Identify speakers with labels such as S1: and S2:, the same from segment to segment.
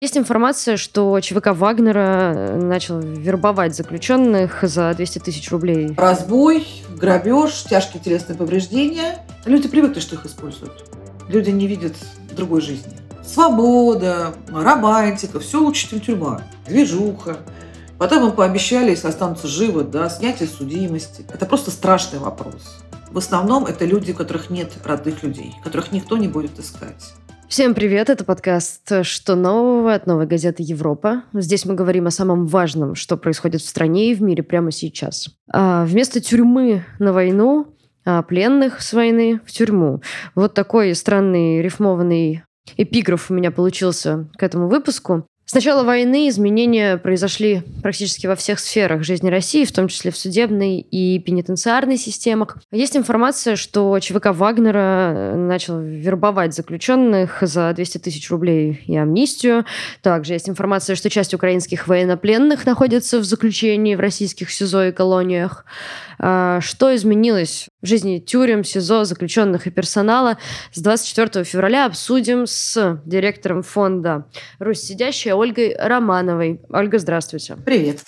S1: Есть информация, что ЧВК Вагнера э, начал вербовать заключенных за 200 тысяч рублей.
S2: Разбой, грабеж, тяжкие телесные повреждения. Люди привыкли, что их используют. Люди не видят другой жизни. Свобода, романтика, все чем тюрьма. Движуха. Потом им пообещали, если останутся живы, да, снятие судимости. Это просто страшный вопрос. В основном это люди, у которых нет родных людей, которых никто не будет искать.
S1: Всем привет, это подкаст «Что нового» от «Новой газеты Европа». Здесь мы говорим о самом важном, что происходит в стране и в мире прямо сейчас. А вместо тюрьмы на войну, а пленных с войны в тюрьму. Вот такой странный рифмованный эпиграф у меня получился к этому выпуску. С начала войны изменения произошли практически во всех сферах жизни России, в том числе в судебной и пенитенциарной системах. Есть информация, что ЧВК Вагнера э, начал вербовать заключенных за 200 тысяч рублей и амнистию. Также есть информация, что часть украинских военнопленных находится в заключении в российских СИЗО и колониях. А, что изменилось в жизни тюрем, СИЗО, заключенных и персонала? С 24 февраля обсудим с директором фонда «Русь сидящая» Ольгой Романовой. Ольга, здравствуйте.
S2: Привет.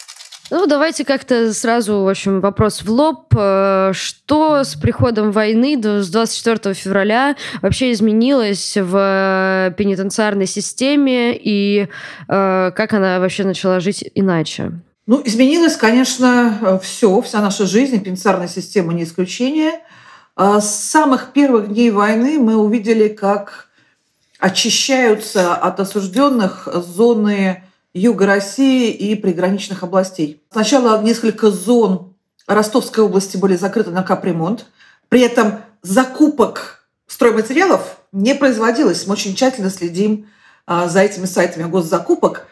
S1: Ну, давайте как-то сразу, в общем, вопрос в лоб. Э, что с приходом войны с 24 февраля вообще изменилось в пенитенциарной системе и э, как она вообще начала жить иначе?
S2: Ну, изменилось, конечно, все, вся наша жизнь, пенсарная система не исключение. А с самых первых дней войны мы увидели, как очищаются от осужденных зоны юга России и приграничных областей. Сначала несколько зон Ростовской области были закрыты на капремонт. При этом закупок стройматериалов не производилось. Мы очень тщательно следим а, за этими сайтами госзакупок.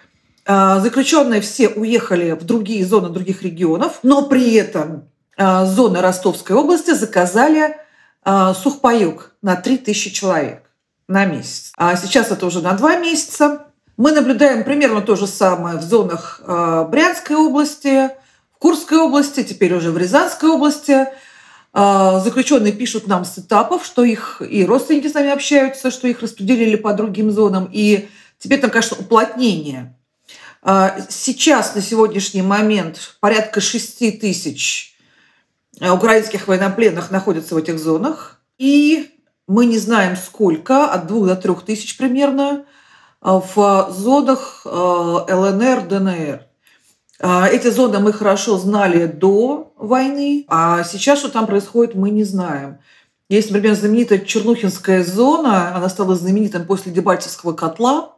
S2: А, заключенные все уехали в другие зоны других регионов, но при этом а, зоны Ростовской области заказали а, сухпайок на 3000 человек на месяц. А сейчас это уже на два месяца. Мы наблюдаем примерно то же самое в зонах Брянской области, в Курской области, теперь уже в Рязанской области. Заключенные пишут нам с этапов, что их и родственники с нами общаются, что их распределили по другим зонам. И теперь там, конечно, уплотнение – сейчас, на сегодняшний момент, порядка 6 тысяч а, украинских военнопленных находятся в этих зонах. И мы не знаем сколько, от 2 до 3 тысяч примерно, а, в зонах ЛНР, ДНР. Эти зоны мы хорошо знали до войны, а сейчас, что там происходит, мы не знаем. Есть, например, знаменитая Чернухинская зона, она стала знаменитым после Дебальцевского котла – а,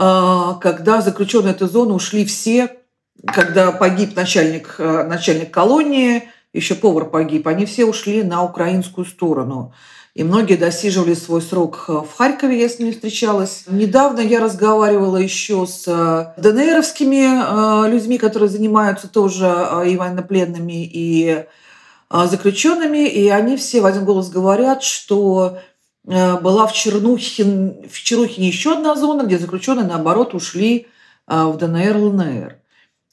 S2: когда заключенные этой зоны ушли все, когда погиб начальник, э, начальник колонии, еще повар погиб, они все ушли на украинскую сторону. И многие досиживали свой срок э, в Харькове, я с ними встречалась. Недавно я разговаривала еще с э, ДНРовскими людьми, которые занимаются тоже и военнопленными, и заключенными, и они все в один голос говорят, что была в, Чернухин, в Чернухине еще одна зона, где заключенные, наоборот, ушли э, в ДНР, ЛНР.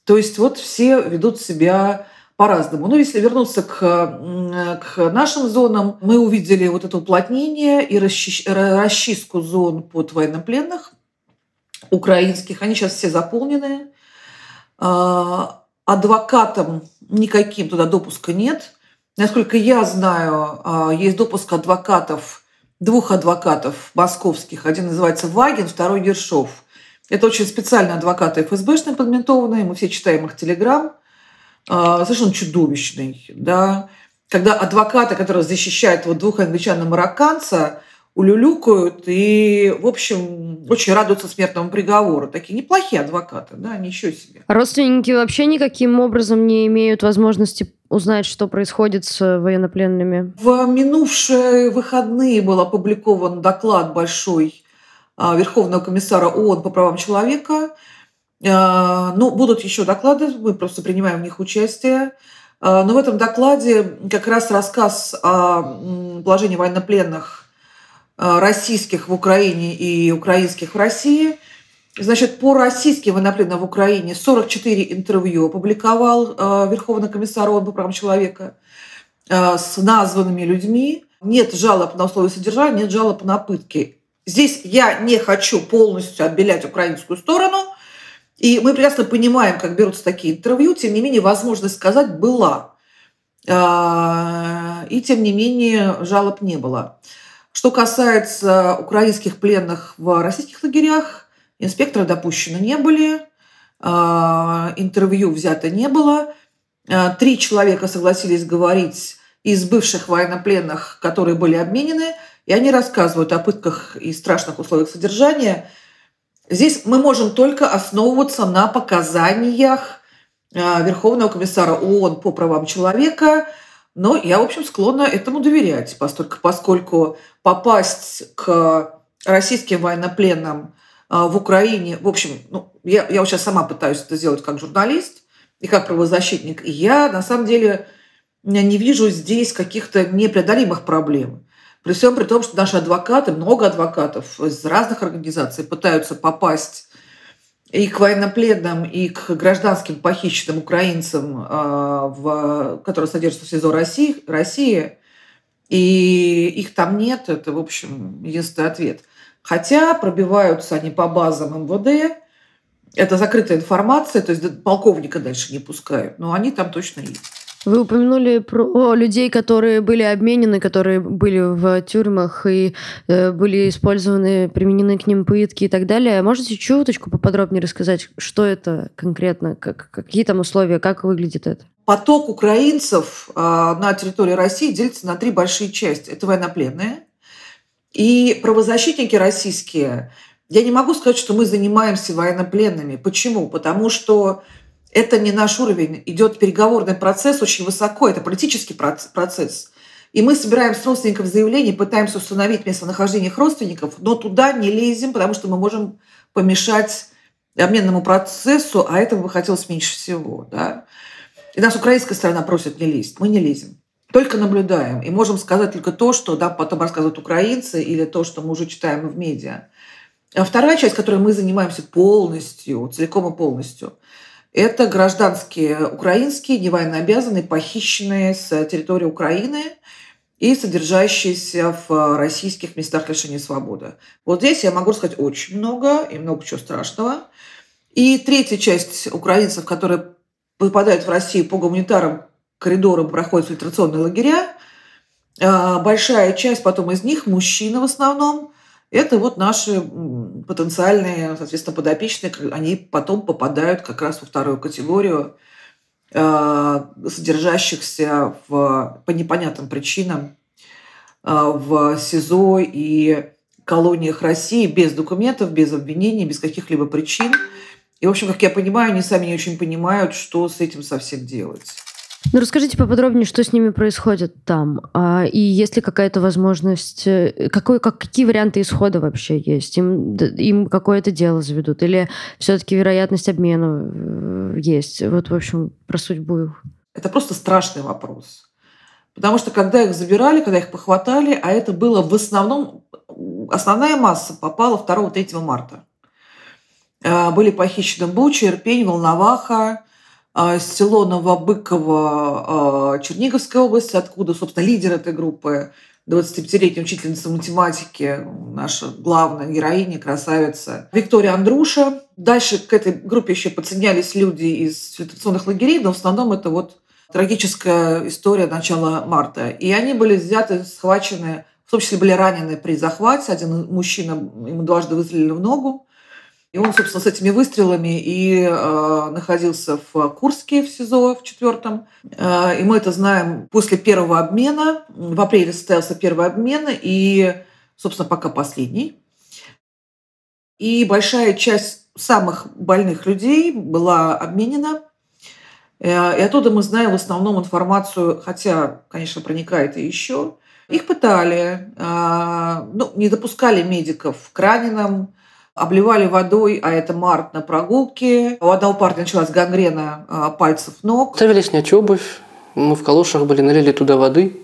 S2: То есть вот все ведут себя по-разному. Но если вернуться к, к нашим зонам, мы увидели вот это уплотнение и расчистку зон под военнопленных украинских. Они сейчас все заполнены. А, адвокатам никаким туда допуска нет. Насколько я знаю, есть допуск адвокатов двух адвокатов московских. Один называется Вагин, второй Ершов. Это очень специальные адвокаты ФСБшные подментованные, мы все читаем их телеграм. А, совершенно чудовищный. Да? Когда адвокаты, которые защищают вот двух англичан и марокканца, улюлюкают и, в общем, очень радуются смертному приговору. Такие неплохие адвокаты, да, ничего себе.
S1: Родственники вообще никаким образом не имеют возможности узнать, что происходит с военнопленными?
S2: В минувшие выходные был опубликован доклад большой а, Верховного комиссара ООН по правам человека. А, ну, будут еще доклады, мы просто принимаем в них участие. А, но в этом докладе как раз рассказ о положении военнопленных российских в Украине и украинских в России – Значит, по российским военнопленным в Украине 44 интервью опубликовал э, Верховный комиссар ООН по правам человека э, с названными людьми. Нет жалоб на условия содержания, нет жалоб на пытки. Здесь я не хочу полностью отбелять украинскую сторону, и мы прекрасно понимаем, как берутся такие интервью, тем не менее возможность сказать была. И тем не менее жалоб не было. Что касается украинских пленных в российских лагерях, инспекторы допущены не были, а, интервью взято не было. А, три человека согласились говорить из бывших военнопленных, которые были обменены, и они рассказывают о пытках и страшных условиях содержания. Здесь мы можем только основываться на показаниях а, Верховного комиссара ООН по правам человека, но я, в общем, склонна этому доверять, поскольку, поскольку попасть к российским военнопленным а, в Украине, в общем, ну, я, я вот сейчас сама пытаюсь это сделать как журналист и как правозащитник, и я на самом деле не вижу здесь каких-то непреодолимых проблем. При всем при том, что наши адвокаты, много адвокатов из разных организаций пытаются попасть и к военнопленным, и к гражданским похищенным украинцам, а, в, которые содержатся в СИЗО России, России, и их там нет, это, в общем, единственный ответ. Хотя пробиваются они по базам МВД, это закрытая информация, то есть полковника дальше не пускают, но они там точно есть.
S1: Вы упомянули про людей, которые были обменены, которые были в тюрьмах и э, были использованы, применены к ним пытки и так далее. Можете чуточку поподробнее рассказать, что это конкретно, как, какие там условия, как выглядит это?
S2: Поток украинцев э, на территории России делится на три большие части. Это военнопленные и правозащитники российские. Я не могу сказать, что мы занимаемся военнопленными. Почему? Потому что это не наш уровень. Идет переговорный процесс очень высоко, это политический процесс. И мы собираем с родственников заявления, пытаемся установить местонахождение их родственников, но туда не лезем, потому что мы можем помешать обменному процессу, а этого бы хотелось меньше всего. Да? И нас украинская сторона просит не лезть. Мы не лезем. Только наблюдаем. И можем сказать только то, что да, потом рассказывают украинцы, или то, что мы уже читаем в медиа. А вторая часть, которой мы занимаемся полностью, целиком и полностью – это гражданские украинские, не военнообязанные, похищенные с территории Украины и содержащиеся в российских местах лишения свободы. Вот здесь я могу сказать очень много и много чего страшного. И третья часть украинцев, которые попадают в Россию по гуманитарным коридорам, проходят фильтрационные лагеря, а, большая часть потом из них, мужчины в основном, это вот наши потенциальные, соответственно, подопечные, они потом попадают как раз во вторую категорию а, содержащихся в, по непонятным причинам а, в СИЗО и колониях России без документов, без обвинений, без каких-либо причин. И, в общем, как я понимаю, они сами не очень понимают, что с этим совсем делать.
S1: Ну, расскажите поподробнее, что с ними происходит там, а, и есть ли какая-то возможность, э, какой, как, какие варианты исхода вообще есть? Им, им какое-то дело заведут? Или все-таки вероятность обмена э, есть? Вот, в общем, про судьбу их.
S2: Это просто страшный вопрос. Потому что когда их забирали, когда их похватали, а это было в основном, основная масса попала 2-3 марта. А, были похищены Буча, Ирпень, Волноваха, село Новобыково а, Черниговской области, откуда, собственно, лидер этой группы, 25-летняя учительница математики, наша главная героиня, красавица Виктория Андруша. Дальше к этой группе еще подсоединялись люди из фильтрационных лагерей, но в основном это вот трагическая история начала марта. И они были взяты, схвачены, в том числе были ранены при захвате. Один мужчина, ему дважды выстрелили в ногу. И он, собственно, с этими выстрелами и э, находился в Курске, в СИЗО, в четвертом. Э, и мы это знаем после первого обмена. В апреле состоялся первый обмен, и, собственно, пока последний. И большая часть самых больных людей была обменена. Э, и оттуда мы знаем в основном информацию, хотя, конечно, проникает и еще. Их пытали, э, ну, не допускали медиков к раненым, обливали водой, а это март на прогулке. У одного парня началась гангрена а, пальцев ног.
S3: Ставили снять обувь, мы в калошах были, налили туда воды.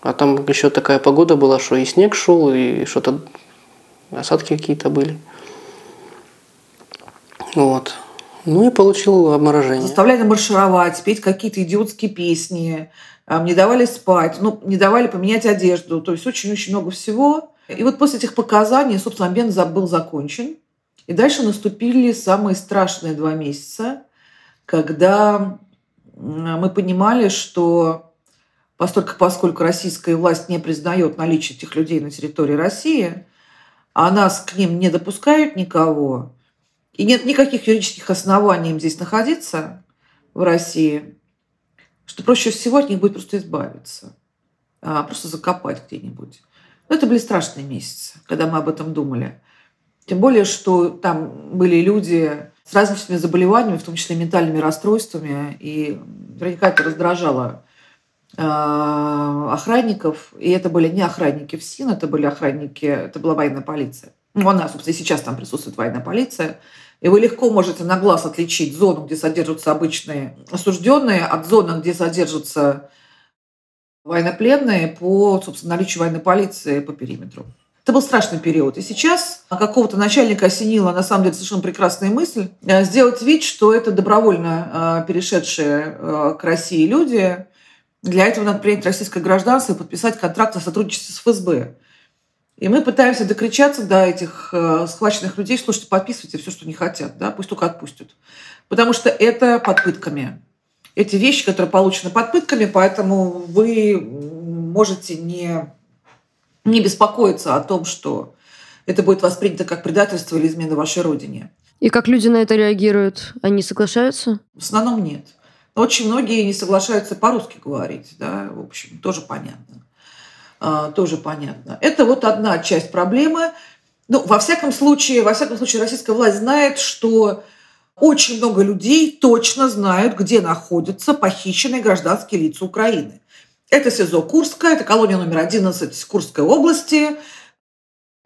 S3: А там еще такая погода была, что и снег шел, и что-то осадки какие-то были. Вот. Ну и получил обморожение.
S2: Заставляли маршировать, петь какие-то идиотские песни, не давали спать, ну, не давали поменять одежду. То есть очень-очень много всего. И вот после этих показаний, собственно, обмен был закончен. И дальше наступили самые страшные два месяца, когда мы понимали, что поскольку, поскольку российская власть не признает наличие этих людей на территории России, а нас к ним не допускают никого, и нет никаких юридических оснований им здесь находиться, в России, что проще всего от них будет просто избавиться, а просто закопать где-нибудь. Но это были страшные месяцы, когда мы об этом думали. Тем более, что там были люди с различными заболеваниями, в том числе ментальными расстройствами, и наверняка это раздражало э, охранников, и это были не охранники в СИН, это были охранники, это была военная полиция. Ну, она, собственно, и сейчас там присутствует военная полиция. И вы легко можете на глаз отличить зону, где содержатся обычные осужденные, от зоны, где содержатся военнопленные по, собственно, наличию военной полиции по периметру. Это был страшный период. И сейчас какого-то начальника осенила, на самом деле, совершенно прекрасная мысль, э, сделать вид, что это добровольно э, перешедшие э, к России люди. Для этого надо принять российское гражданство и подписать контракт о сотрудничестве с ФСБ. И мы пытаемся докричаться до этих схваченных людей, слушайте, подписывайте все, что не хотят, да, пусть только отпустят. Потому что это под пытками. Эти вещи, которые получены под пытками, поэтому вы можете не не беспокоиться о том, что это будет воспринято как предательство или измена вашей родине.
S1: И как люди на это реагируют? Они соглашаются?
S2: В основном нет. Но очень многие не соглашаются по-русски говорить, да, в общем, тоже понятно. А, тоже понятно. Это вот одна часть проблемы. Ну, во всяком случае, во всяком случае, российская власть знает, что очень много людей точно знают, где находятся похищенные гражданские лица Украины. Это СИЗО Курская, это колония номер 11 Курской области,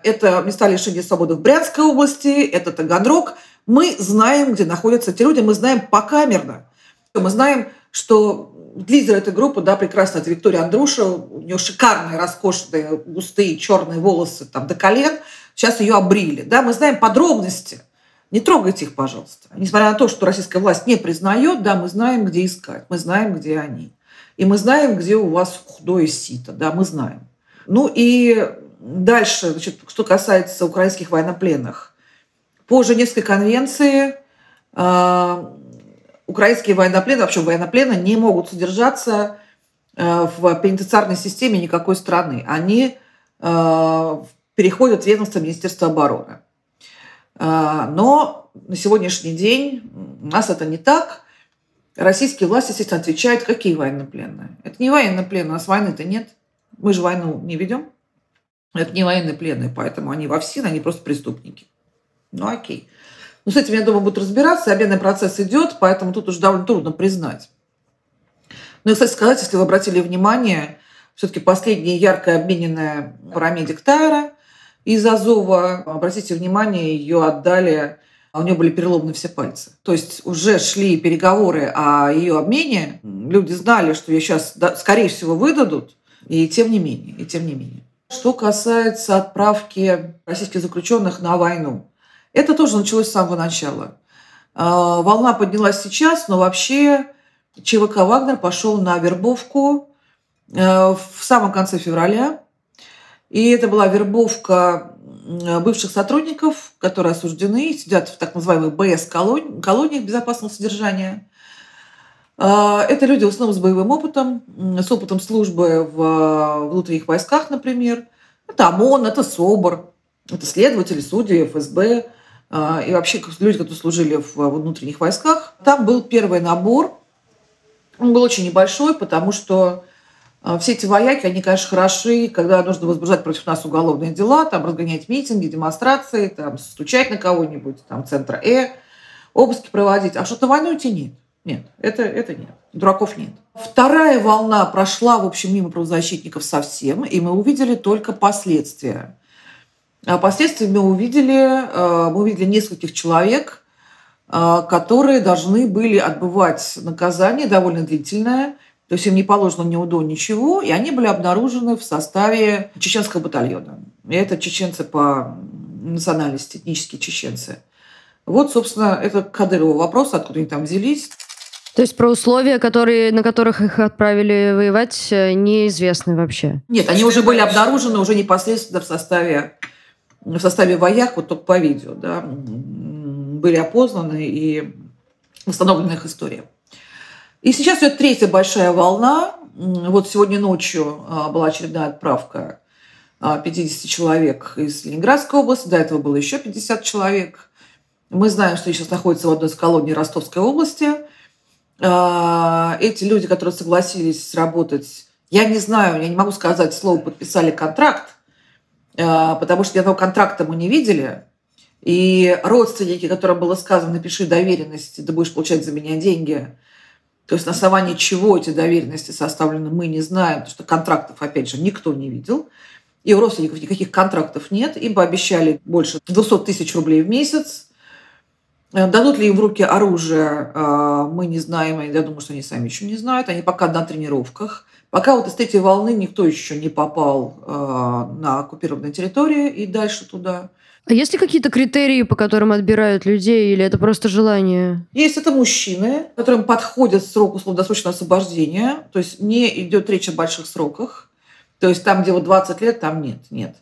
S2: это места лишения свободы в Брянской области, это Таганрог. Мы знаем, где находятся эти люди, мы знаем покамерно. Мы знаем, что лидер этой группы, да, прекрасно, это Виктория Андруша, у нее шикарные, роскошные, густые черные волосы там до колен, сейчас ее обрили, да, мы знаем подробности. Не трогайте их, пожалуйста. Несмотря на то, что российская власть не признает, да, мы знаем, где искать, мы знаем, где они. И мы знаем, где у вас худое сито, да, мы знаем. Ну и дальше, значит, что касается украинских военнопленных. По Женевской конвенции э, украинские военнопленные, вообще военнопленные, не могут содержаться э, в пенитенциарной системе никакой страны. Они э, переходят в ведомство Министерства обороны. Э, но на сегодняшний день у нас это не так российские власти, естественно, отвечают, какие военнопленные. Это не военнопленные, у нас войны-то нет. Мы же войну не ведем. Это не военные пленные, поэтому они во ВСИН, они просто преступники. Ну окей. Но с этим, я думаю, будут разбираться. Обменный процесс идет, поэтому тут уже довольно трудно признать. Ну кстати сказать, если вы обратили внимание, все-таки последняя яркая обмененная парамедик Тайра из Азова, обратите внимание, ее отдали а у нее были переломаны все пальцы. То есть уже шли переговоры о ее обмене. Люди знали, что ее сейчас, скорее всего, выдадут. И тем не менее, и тем не менее. Что касается отправки российских заключенных на войну, это тоже началось с самого начала. А, волна поднялась сейчас, но вообще ЧВК «Вагнер» пошел на вербовку э, в самом конце февраля. И это была вербовка бывших сотрудников, которые осуждены, сидят в так называемых БС-колониях безопасного содержания. А, это люди в основном с боевым опытом, с опытом службы в внутренних войсках, например. Это ОМОН, это СОБР, это следователи, судьи, ФСБ а, и вообще люди, которые служили в внутренних войсках. Там был первый набор. Он был очень небольшой, потому что все эти вояки, они, конечно, хороши, когда нужно возбуждать против нас уголовные дела, там разгонять митинги, демонстрации, там стучать на кого-нибудь, там центра Э, обыски проводить. А что-то войну идти нет. Нет, это, это нет. Дураков нет. Вторая волна прошла, в общем, мимо правозащитников совсем, и мы увидели только последствия. А последствия мы увидели, а, мы увидели нескольких человек, которые должны были отбывать наказание довольно длительное – то есть им не положено ни УДО, ничего, и они были обнаружены в составе чеченского батальона. И это чеченцы по национальности, этнические чеченцы. Вот, собственно, это Кадырова вопрос, откуда они там взялись.
S1: То есть про условия, которые, на которых их отправили воевать, неизвестны вообще?
S2: Нет, они уже были обнаружены уже непосредственно в составе, в составе вояк, вот только по видео, да, были опознаны и восстановлена их история. И сейчас идет третья большая волна. Вот сегодня ночью а, была очередная отправка 50 а, человек из Ленинградской области, до этого было еще 50 человек. Мы знаем, что они сейчас находятся в одной из колоний Ростовской области. А, эти люди, которые согласились работать, я не знаю, я не могу сказать слово, подписали контракт, потому что одного контракта мы не видели. И родственники, которым было сказано, напиши доверенность, ты будешь получать за меня деньги. То есть на основании чего эти доверенности составлены, мы не знаем, потому что контрактов, опять же, никто не видел и у родственников никаких контрактов нет, им пообещали больше 200 тысяч рублей в месяц. Э, дадут ли им в руки оружие, э, мы не знаем, я думаю, что они сами еще не знают, они пока на тренировках. Пока вот из третьей волны никто еще не попал э, на оккупированные территории и дальше туда.
S1: А есть ли какие-то критерии, по которым отбирают людей, или это просто желание?
S2: Есть это мужчины, которым подходит срок условно-досрочного освобождения, то есть не идет речь о больших сроках. То есть там, где вот 20 лет, там нет, нет.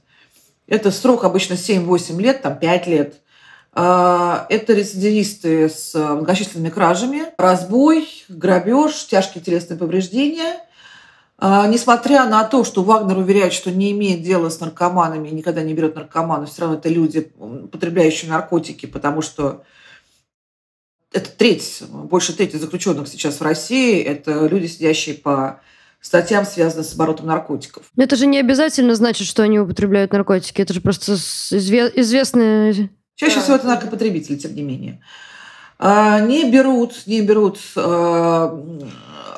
S2: Это срок обычно 7-8 лет, там 5 лет. А, это рецидивисты с многочисленными кражами, разбой, грабеж, тяжкие телесные повреждения. А, несмотря на то, что Вагнер уверяет, что не имеет дела с наркоманами и никогда не берет наркоманов, все равно это люди, потребляющие наркотики, потому что это треть, больше трети заключенных сейчас в России, это люди, сидящие по статьям, связанным с оборотом наркотиков.
S1: Но это же не обязательно значит, что они употребляют наркотики. Это же просто изве- известные...
S2: Чаще да. всего это наркопотребители, тем не менее. А, не берут, не берут а,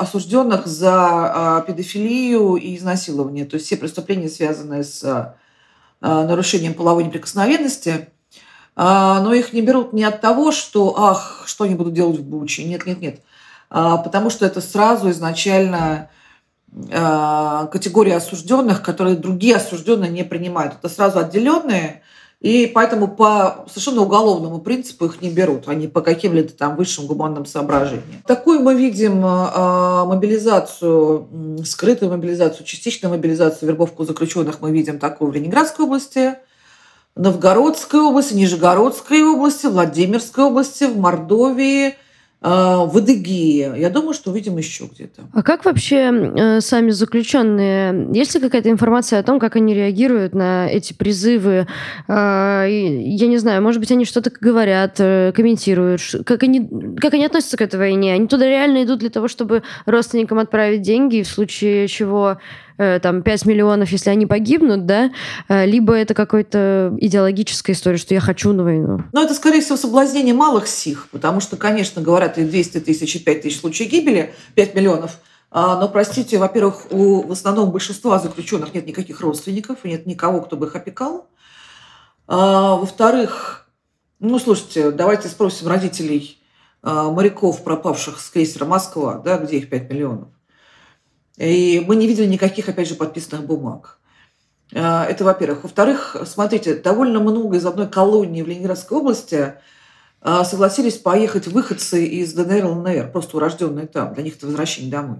S2: осужденных за а, педофилию и изнасилование. То есть все преступления, связанные с нарушением половой неприкосновенности, но их не берут не от того, что, ах, что они будут делать в Буче. Нет, нет, нет. Потому что это сразу изначально категории осужденных, которые другие осужденные не принимают. Это сразу отделенные, и поэтому по совершенно уголовному принципу их не берут, не по каким-либо там высшим гуманным соображениям. Такую мы видим э, мобилизацию, скрытую мобилизацию, частичную мобилизацию, вербовку заключенных. Мы видим такую в Ленинградской области, Новгородской области, Нижегородской области, Владимирской области, в Мордовии – в Адыгее. Я думаю, что увидим еще где-то.
S1: А как вообще э, сами заключенные? Есть ли какая-то информация о том, как они реагируют на эти призывы? Э, я не знаю, может быть, они что-то говорят, э, комментируют. Как они, как они относятся к этой войне? Они туда реально идут для того, чтобы родственникам отправить деньги, в случае чего там 5 миллионов, если они погибнут, да, э, либо это какая-то идеологическая история, что я хочу на войну.
S2: Ну, это, скорее всего, соблазнение малых сих, потому что, конечно, говорят и 200 тысяч, и 5 тысяч случаев гибели, 5 миллионов, а, но, простите, во-первых, у в основном большинства заключенных нет никаких родственников, нет никого, кто бы их опекал. А, во-вторых, ну, слушайте, давайте спросим родителей а, моряков, пропавших с крейсера «Москва», да, где их 5 миллионов. И мы не видели никаких, опять же, подписанных бумаг. А, это, во-первых. Во-вторых, смотрите, довольно много из одной колонии в Ленинградской области а, согласились поехать выходцы из ДНР ЛНР, просто урожденные там. Для них это возвращение домой.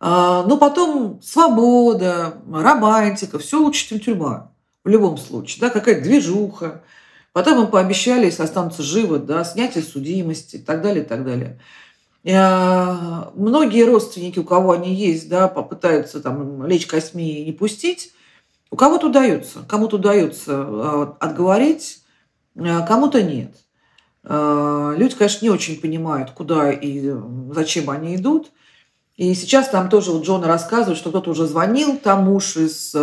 S2: А, но потом свобода, романтика, все лучше, чем тюрьма. В любом случае. Да, какая-то движуха. Потом им пообещали, если останутся живы, да, снятие судимости и так далее, и так далее. Э, многие родственники, у кого они есть, да, попытаются там лечь косьми и не пустить. У кого-то удается, кому-то удается э, отговорить, э, кому-то нет. Люди, конечно, не очень понимают, куда и зачем они идут. И сейчас там тоже вот Джона рассказывает, что кто-то уже звонил, там муж из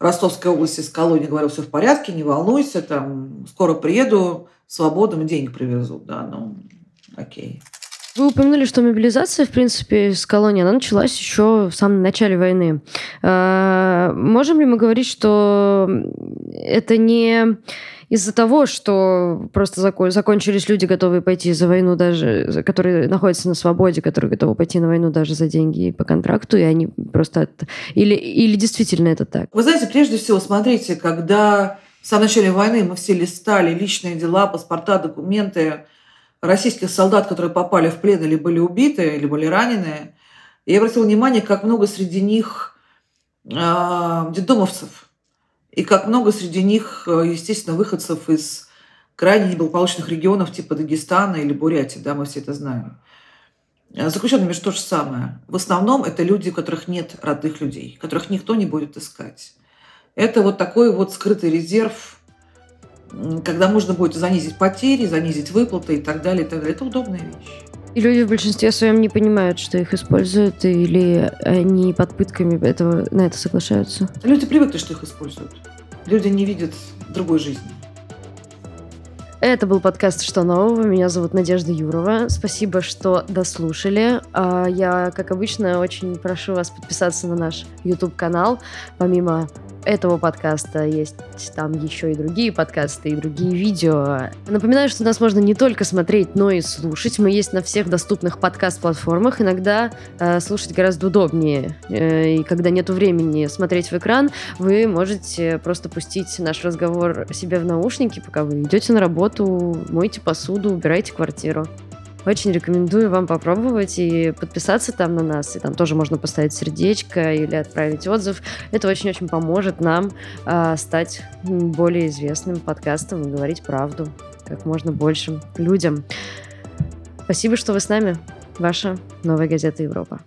S2: Ростовской области, из колонии, говорил, все в порядке, не волнуйся, там скоро приеду, свободным денег привезут. Да, ну, окей.
S1: Вы упомянули, что мобилизация, в принципе, с колонии, она началась еще в самом начале войны. А, можем ли мы говорить, что это не из-за того, что просто закончились люди, готовые пойти за войну даже, которые находятся на свободе, которые готовы пойти на войну даже за деньги по контракту, и они просто... Или, или действительно это так?
S2: Вы знаете, прежде всего, смотрите, когда в самом начале войны мы все листали личные дела, паспорта, документы, российских солдат, которые попали в плен или были убиты, или были ранены. Я обратила внимание, как много среди них э, детдомовцев. И как много среди них, э, естественно, выходцев из крайне неблагополучных регионов типа Дагестана или Бурятии, да, мы все это знаем. Э, заключенными же то же самое. В основном это люди, у которых нет родных людей, которых никто не будет искать. Это вот такой вот скрытый резерв, когда можно будет занизить потери, занизить выплаты и так далее, и так далее. Это удобная вещь.
S1: И люди в большинстве своем не понимают, что их используют, или они под пытками этого, на это соглашаются.
S2: Люди привыкли, что их используют. Люди не видят другой жизни.
S1: Это был подкаст «Что нового?». Меня зовут Надежда Юрова. Спасибо, что дослушали. А, я, как обычно, очень прошу вас подписаться на наш YouTube-канал. Помимо этого подкаста есть там еще и другие подкасты, и другие видео. Напоминаю, что нас можно не только смотреть, но и слушать. Мы есть на всех доступных подкаст-платформах. Иногда э, слушать гораздо удобнее. Э, и когда нет времени смотреть в экран, вы можете просто пустить наш разговор себе в наушники, пока вы идете на работу, моете посуду, убираете квартиру. Очень рекомендую вам попробовать и подписаться там на нас. И там тоже можно поставить сердечко или отправить отзыв. Это очень-очень поможет нам э, стать более известным подкастом и говорить правду как можно большим людям. Спасибо, что вы с нами. Ваша новая газета Европа.